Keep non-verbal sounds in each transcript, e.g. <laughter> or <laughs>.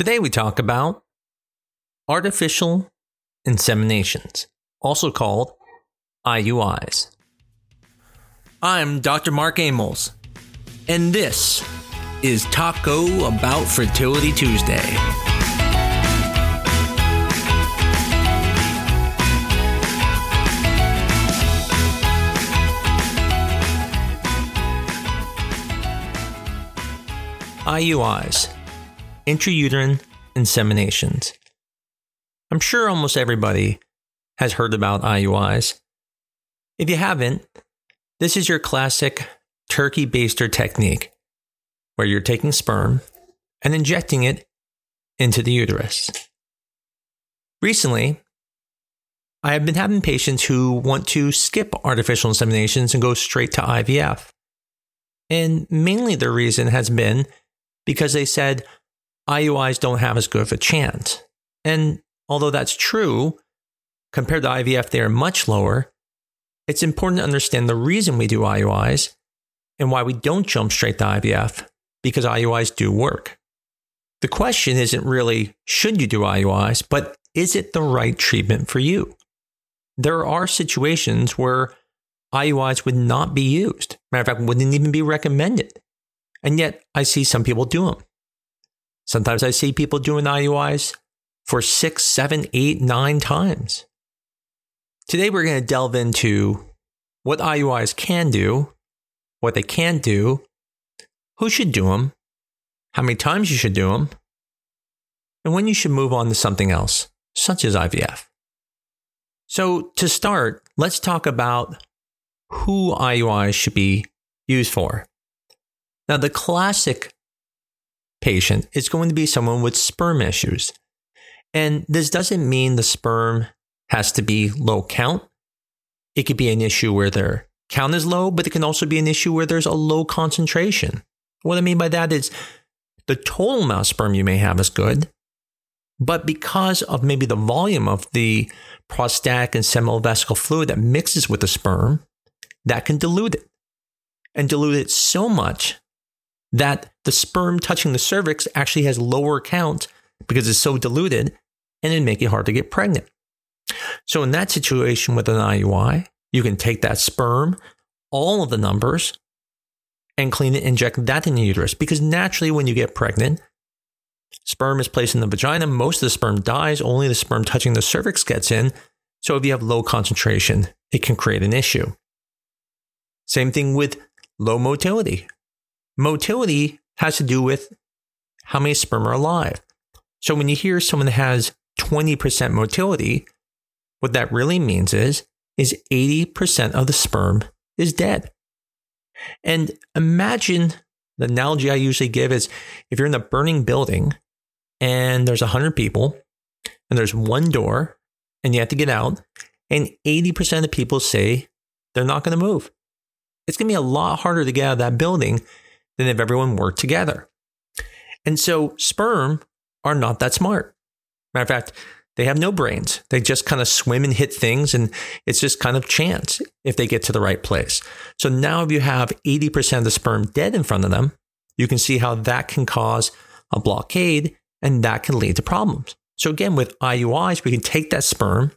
Today we talk about artificial inseminations, also called IUIs. I'm Dr. Mark Amols, and this is Talk About Fertility Tuesday. IUIs, intrauterine inseminations. I'm sure almost everybody has heard about IUIs. If you haven't, this is your classic turkey baster technique where you're taking sperm and injecting it into the uterus. Recently, I have been having patients who want to skip artificial inseminations and go straight to IVF. And mainly the reason has been because they said IUIs don't have as good of a chance. And although that's true, compared to IVF, they are much lower. It's important to understand the reason we do IUIs and why we don't jump straight to IVF because IUIs do work. The question isn't really should you do IUIs, but is it the right treatment for you? There are situations where IUIs would not be used. Matter of fact, wouldn't even be recommended. And yet I see some people do them. Sometimes I see people doing IUIs for six, seven, eight, nine times. Today we're going to delve into what IUIs can do, what they can't do, who should do them, how many times you should do them, and when you should move on to something else, such as IVF. So, to start, let's talk about who IUIs should be used for. Now, the classic patient is going to be someone with sperm issues. And this doesn't mean the sperm has to be low count. It could be an issue where their count is low, but it can also be an issue where there's a low concentration. What I mean by that is the total amount of sperm you may have is good, but because of maybe the volume of the prostatic and seminal vesicle fluid that mixes with the sperm, that can dilute it and dilute it so much that the sperm touching the cervix actually has lower count because it's so diluted and it make it hard to get pregnant. So in that situation with an IUI, you can take that sperm, all of the numbers, and clean it, inject that in the uterus. Because naturally, when you get pregnant, sperm is placed in the vagina. Most of the sperm dies. Only the sperm touching the cervix gets in. So if you have low concentration, it can create an issue. Same thing with low motility. Motility has to do with how many sperm are alive. So when you hear someone has 20% motility, what that really means is is 80% of the sperm is dead. And imagine the analogy I usually give is if you're in a burning building and there's 100 people and there's one door and you have to get out and 80% of the people say they're not going to move. It's going to be a lot harder to get out of that building than if everyone worked together. And so sperm are not that smart. Matter of fact, they have no brains. They just kind of swim and hit things, and it's just kind of chance if they get to the right place. So now, if you have 80% of the sperm dead in front of them, you can see how that can cause a blockade and that can lead to problems. So, again, with IUIs, we can take that sperm,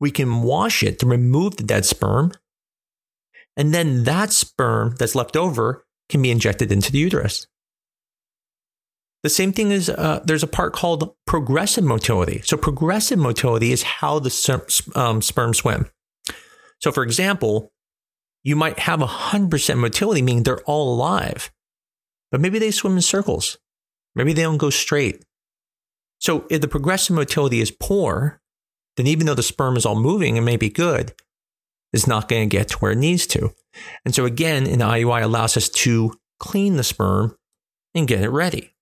we can wash it to remove the dead sperm, and then that sperm that's left over can be injected into the uterus. The same thing is uh, there's a part called progressive motility. So progressive motility is how the um, sperm swim. So for example, you might have 100% motility, meaning they're all alive, but maybe they swim in circles. Maybe they don't go straight. So if the progressive motility is poor, then even though the sperm is all moving and may be good, it's not going to get to where it needs to. And so again, an IUI allows us to clean the sperm and get it ready.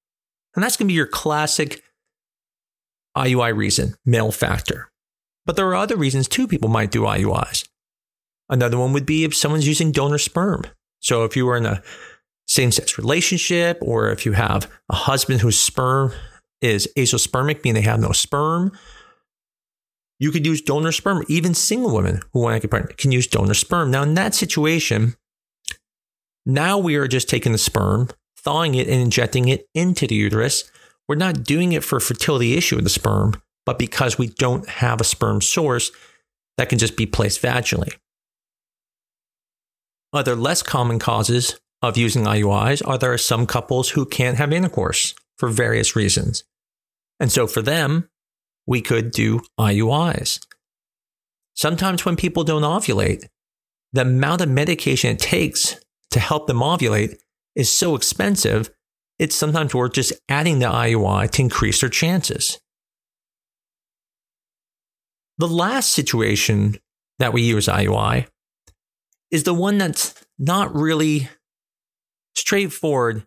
And that's going to be your classic IUI reason, male factor. But there are other reasons too people might do IUIs. Another one would be if someone's using donor sperm. So if you were in a same sex relationship or if you have a husband whose sperm is azoospermic, meaning they have no sperm, you could use donor sperm. Even single women who want to get pregnant can use donor sperm. Now, in that situation, now we are just taking the sperm, thawing it, and injecting it into the uterus, we're not doing it for a fertility issue of the sperm, but because we don't have a sperm source that can just be placed vaginally. Other less common causes of using IUIs are there are some couples who can't have intercourse for various reasons. And so for them, we could do IUIs. Sometimes when people don't ovulate, the amount of medication it takes to help them ovulate is so expensive, it's sometimes worth just adding the IUI to increase their chances. The last situation that we use IUI is the one that's not really straightforward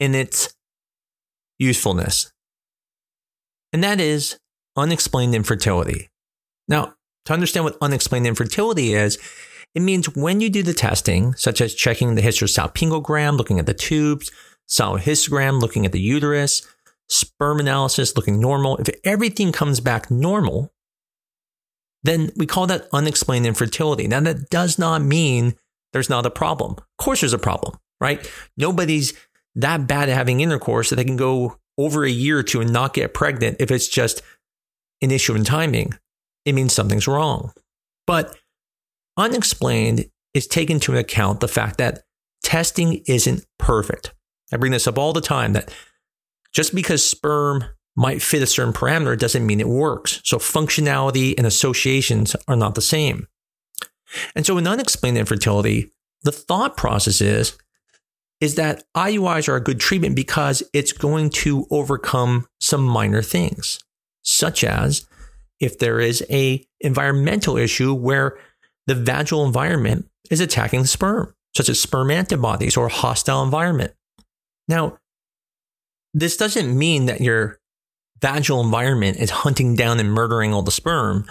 in its usefulness. And that is unexplained infertility. Now, to understand what unexplained infertility is, it means when you do the testing, such as checking the hysterosalpingogram, looking at the tubes, solid histogram, looking at the uterus, sperm analysis looking normal, if everything comes back normal, then we call that unexplained infertility. Now, that does not mean there's not a problem. Of course, there's a problem, right? Nobody's that bad at having intercourse that they can go over a year or two and not get pregnant if it's just an issue in timing. It means something's wrong. But unexplained is taken into account the fact that testing isn't perfect. I bring this up all the time that just because sperm might fit a certain parameter doesn't mean it works. So functionality and associations are not the same. And so in unexplained infertility, the thought process is, is that IUIs are a good treatment because it's going to overcome some minor things, such as if there is a environmental issue where the vaginal environment is attacking the sperm, such as sperm antibodies or hostile environment. Now, this doesn't mean that your vaginal environment is hunting down and murdering all the sperm,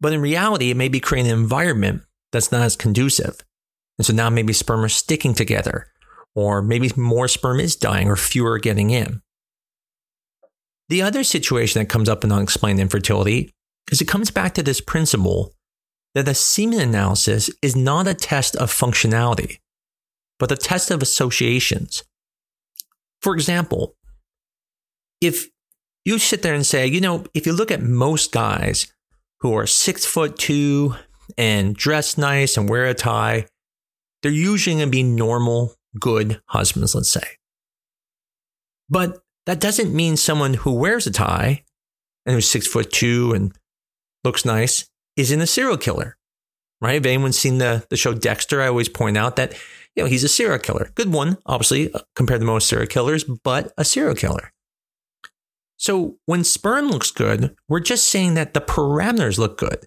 but in reality, it may be creating an environment that's not as conducive. And so now maybe sperm are sticking together, or maybe more sperm is dying, or fewer are getting in. The other situation that comes up in unexplained infertility is it comes back to this principle that the semen analysis is not a test of functionality, but a test of associations. For example, if you sit there and say, you know, if you look at most guys who are six foot two and dress nice and wear a tie, they're usually going to be normal, good husbands, let's say. But that doesn't mean someone who wears a tie and who's six foot two and looks nice isn't a serial killer, right? If anyone's seen the, the show Dexter, I always point out that, you know, he's a serial killer. Good one, obviously, uh, compared to most serial killers, but a serial killer. So when sperm looks good, we're just saying that the parameters look good.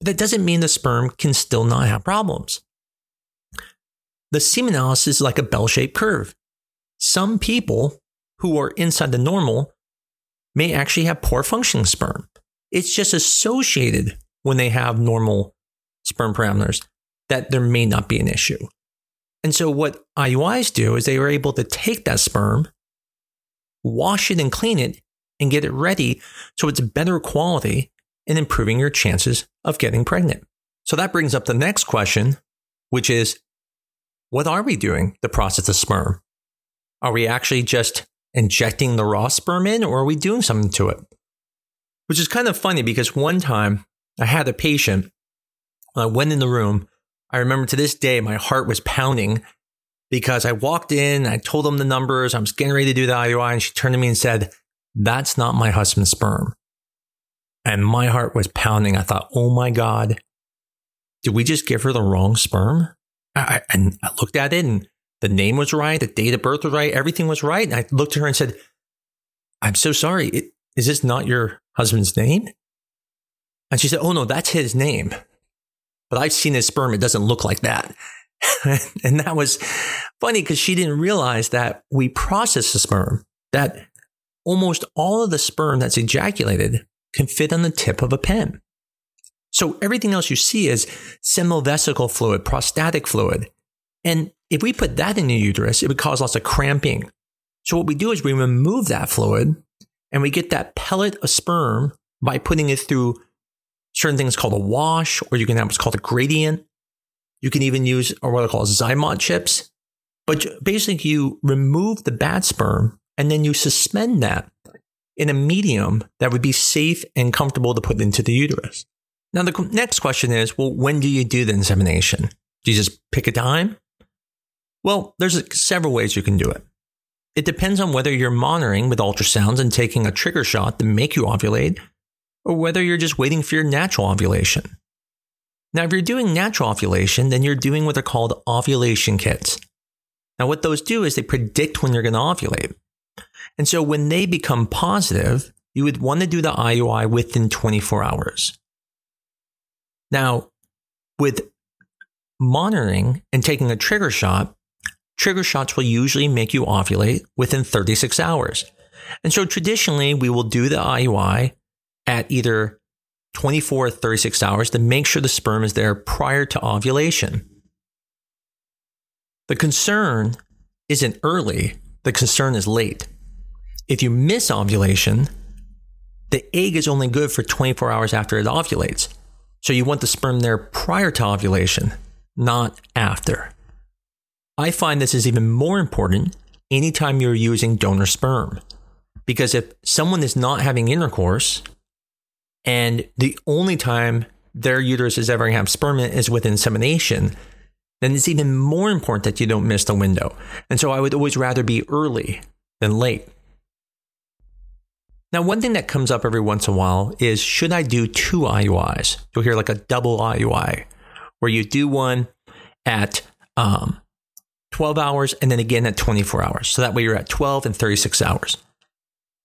But that doesn't mean the sperm can still not have problems. The semen analysis is like a bell shaped curve. Some people who are inside the normal may actually have poor functioning sperm. It's just associated when they have normal sperm parameters that there may not be an issue. And so, what IUIs do is they are able to take that sperm, wash it and clean it, and get it ready so it's better quality and improving your chances of getting pregnant. So, that brings up the next question, which is what are we doing to process the sperm? Are we actually just injecting the raw sperm in, or are we doing something to it? Which is kind of funny because one time I had a patient, I went in the room. I remember to this day, my heart was pounding because I walked in, I told them the numbers, I was getting ready to do the IUI, and she turned to me and said, That's not my husband's sperm. And my heart was pounding. I thought, Oh my God, did we just give her the wrong sperm? I, and I looked at it and the name was right, the date of birth was right, everything was right. And I looked at her and said, I'm so sorry. It, is this not your husband's name? And she said, Oh, no, that's his name. But I've seen his sperm. It doesn't look like that. <laughs> and that was funny because she didn't realize that we process the sperm, that almost all of the sperm that's ejaculated can fit on the tip of a pen. So everything else you see is seminal vesicle fluid, prostatic fluid. And if we put that in the uterus, it would cause lots of cramping. So what we do is we remove that fluid and we get that pellet of sperm by putting it through certain things called a wash, or you can have what's called a gradient. You can even use or what are called Zymot chips. But basically, you remove the bad sperm and then you suspend that in a medium that would be safe and comfortable to put into the uterus. Now, the next question is well, when do you do the insemination? Do you just pick a time? Well, there's several ways you can do it. It depends on whether you're monitoring with ultrasounds and taking a trigger shot to make you ovulate, or whether you're just waiting for your natural ovulation. Now, if you're doing natural ovulation, then you're doing what are called ovulation kits. Now, what those do is they predict when you're going to ovulate. And so when they become positive, you would want to do the IUI within 24 hours. Now, with monitoring and taking a trigger shot, trigger shots will usually make you ovulate within 36 hours. And so traditionally, we will do the IUI at either 24 or 36 hours to make sure the sperm is there prior to ovulation. The concern isn't early, the concern is late. If you miss ovulation, the egg is only good for 24 hours after it ovulates. So you want the sperm there prior to ovulation, not after. I find this is even more important anytime you're using donor sperm. Because if someone is not having intercourse and the only time their uterus is ever going to have sperm in is with insemination, then it's even more important that you don't miss the window. And so I would always rather be early than late. Now, one thing that comes up every once in a while is should I do two IUIs? You'll hear like a double IUI, where you do one at um, 12 hours and then again at 24 hours. So that way you're at 12 and 36 hours.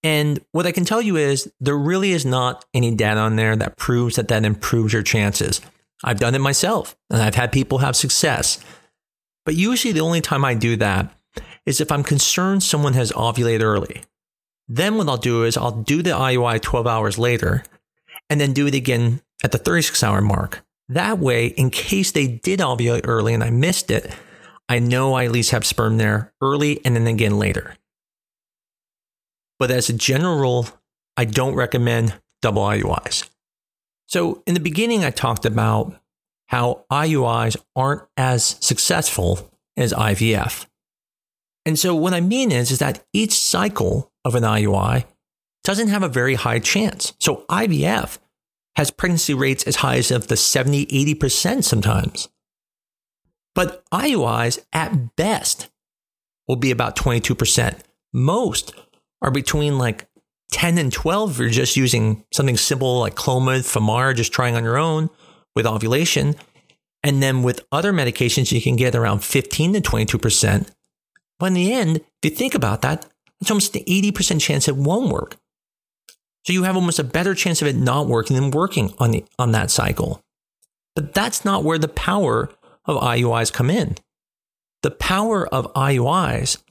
And what I can tell you is there really is not any data on there that proves that that improves your chances. I've done it myself and I've had people have success. But usually the only time I do that is if I'm concerned someone has ovulated early. Then what I'll do is I'll do the IUI 12 hours later and then do it again at the 36 hour mark. That way, in case they did ovulate early and I missed it, I know I at least have sperm there early and then again later. But as a general rule, I don't recommend double IUIs. So, in the beginning, I talked about how IUIs aren't as successful as IVF. And so, what I mean is, is that each cycle of an IUI doesn't have a very high chance. So, IVF has pregnancy rates as high as of the 70, 80% sometimes. But IUIs at best will be about 22%. Most are between like 10 and 12 if you're just using something simple like Clomid, Femara, just trying on your own with ovulation. And then with other medications, you can get around 15 to 22%. But in the end, if you think about that, it's almost an 80% chance it won't work. So you have almost a better chance of it not working than working on, the, on that cycle. But that's not where the power of IUIs come in. The power of IUIs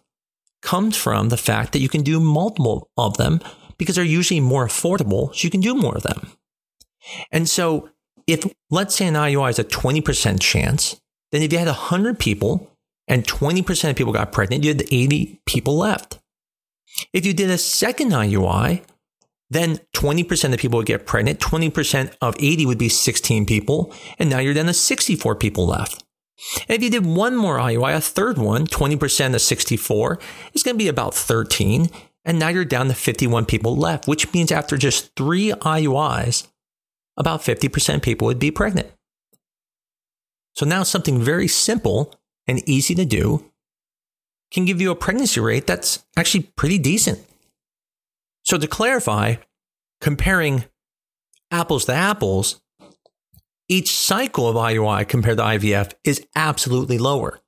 comes from the fact that you can do multiple of them because they're usually more affordable, so you can do more of them. And so, if let's say an IUI is a 20% chance, then if you had 100 people and 20% of people got pregnant, you had 80 people left. If you did a second IUI, then 20% of people would get pregnant, 20% of 80 would be 16 people, and now you're down to 64 people left. And if you did one more IUI, a third one, 20% of 64, is going to be about 13. And now you're down to 51 people left, which means after just three IUIs, about 50% of people would be pregnant. So now something very simple and easy to do can give you a pregnancy rate that's actually pretty decent. So to clarify, comparing apples to apples, each cycle of IUI compared to IVF is absolutely lower.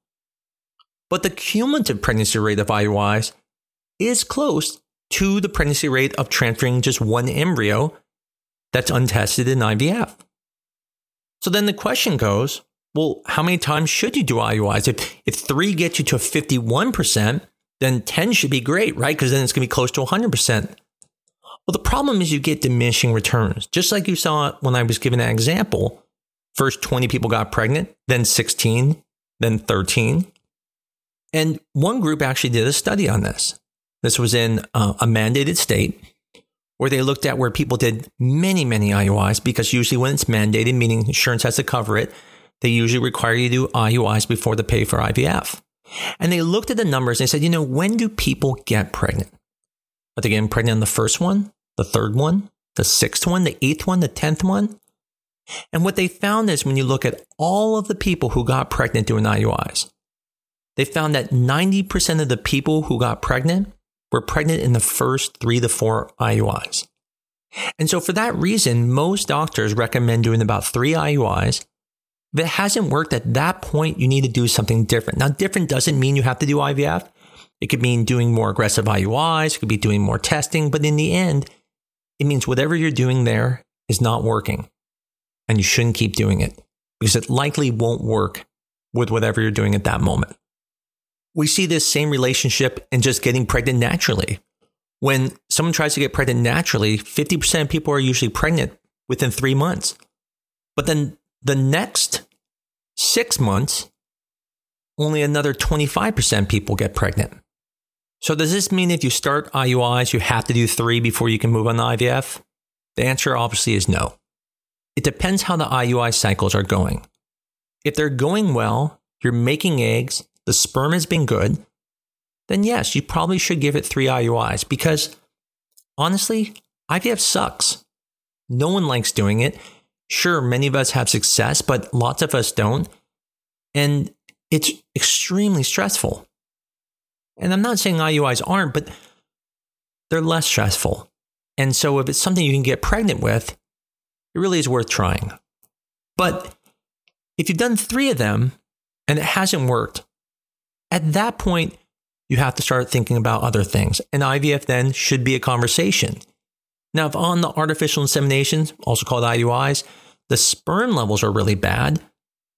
But the cumulative pregnancy rate of IUIs is close to the pregnancy rate of transferring just one embryo that's untested in IVF. So then the question goes well, how many times should you do IUIs? If, if three gets you to 51%, then 10 should be great, right? Because then it's going to be close to 100%. Well, the problem is you get diminishing returns. Just like you saw when I was giving that example, first 20 people got pregnant, then 16, then 13. And one group actually did a study on this. This was in uh, a mandated state where they looked at where people did many, many IUIs because usually when it's mandated, meaning insurance has to cover it, they usually require you to do IUIs before they pay for IVF. And they looked at the numbers and they said, you know, when do people get pregnant? Are they getting pregnant on the first one, the third one, the sixth one, the eighth one, the tenth one? And what they found is when you look at all of the people who got pregnant doing IUIs, they found that 90% of the people who got pregnant were pregnant in the first three to four IUIs. And so, for that reason, most doctors recommend doing about three IUIs. If it hasn't worked at that point, you need to do something different. Now, different doesn't mean you have to do IVF. It could mean doing more aggressive IUIs, it could be doing more testing, but in the end, it means whatever you're doing there is not working and you shouldn't keep doing it because it likely won't work with whatever you're doing at that moment. We see this same relationship in just getting pregnant naturally. When someone tries to get pregnant naturally, 50% of people are usually pregnant within three months. But then the next six months, only another 25% people get pregnant. So, does this mean if you start IUIs, you have to do three before you can move on to IVF? The answer obviously is no. It depends how the IUI cycles are going. If they're going well, you're making eggs, the sperm has been good, then yes, you probably should give it three IUIs because honestly, IVF sucks. No one likes doing it. Sure, many of us have success, but lots of us don't. And it's extremely stressful. And I'm not saying IUIs aren't, but they're less stressful. And so if it's something you can get pregnant with, it really is worth trying. But if you've done three of them and it hasn't worked, at that point, you have to start thinking about other things. And IVF then should be a conversation. Now, if on the artificial inseminations, also called IUIs, the sperm levels are really bad,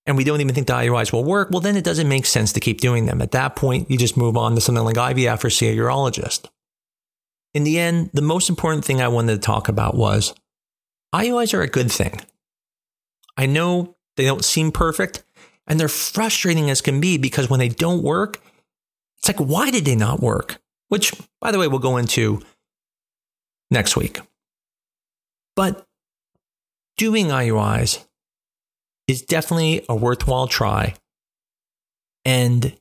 and we don't even think the IUIs will work, well, then it doesn't make sense to keep doing them. At that point, you just move on to something like IVF or see a urologist. In the end, the most important thing I wanted to talk about was IUIs are a good thing. I know they don't seem perfect and they're frustrating as can be because when they don't work, it's like, why did they not work? Which, by the way, we'll go into next week. But doing IUIs is definitely a worthwhile try. And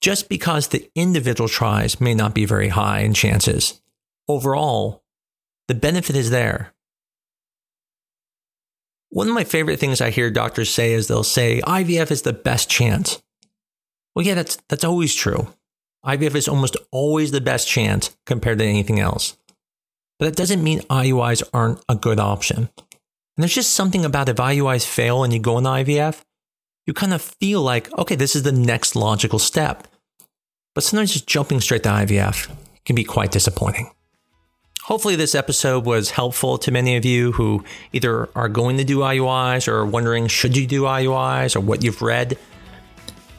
just because the individual tries may not be very high in chances, overall, the benefit is there. One of my favorite things I hear doctors say is they'll say IVF is the best chance. Well, yeah, that's, that's always true. IVF is almost always the best chance compared to anything else. But that doesn't mean IUIs aren't a good option. And there's just something about if IUIs fail and you go on IVF, you kind of feel like, okay, this is the next logical step. But sometimes just jumping straight to IVF can be quite disappointing. Hopefully, this episode was helpful to many of you who either are going to do IUIs or are wondering should you do IUIs or what you've read.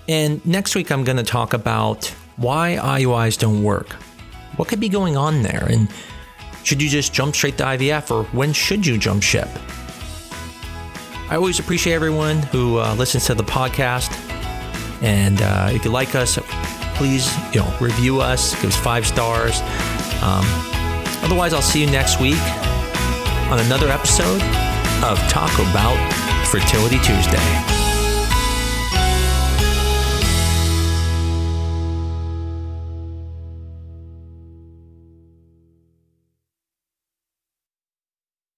And next week, I'm going to talk about why IUIs don't work. What could be going on there? And should you just jump straight to IVF or when should you jump ship? I always appreciate everyone who uh, listens to the podcast. And uh, if you like us, please you know review us, give us five stars. Um, Otherwise, I'll see you next week on another episode of Talk About Fertility Tuesday.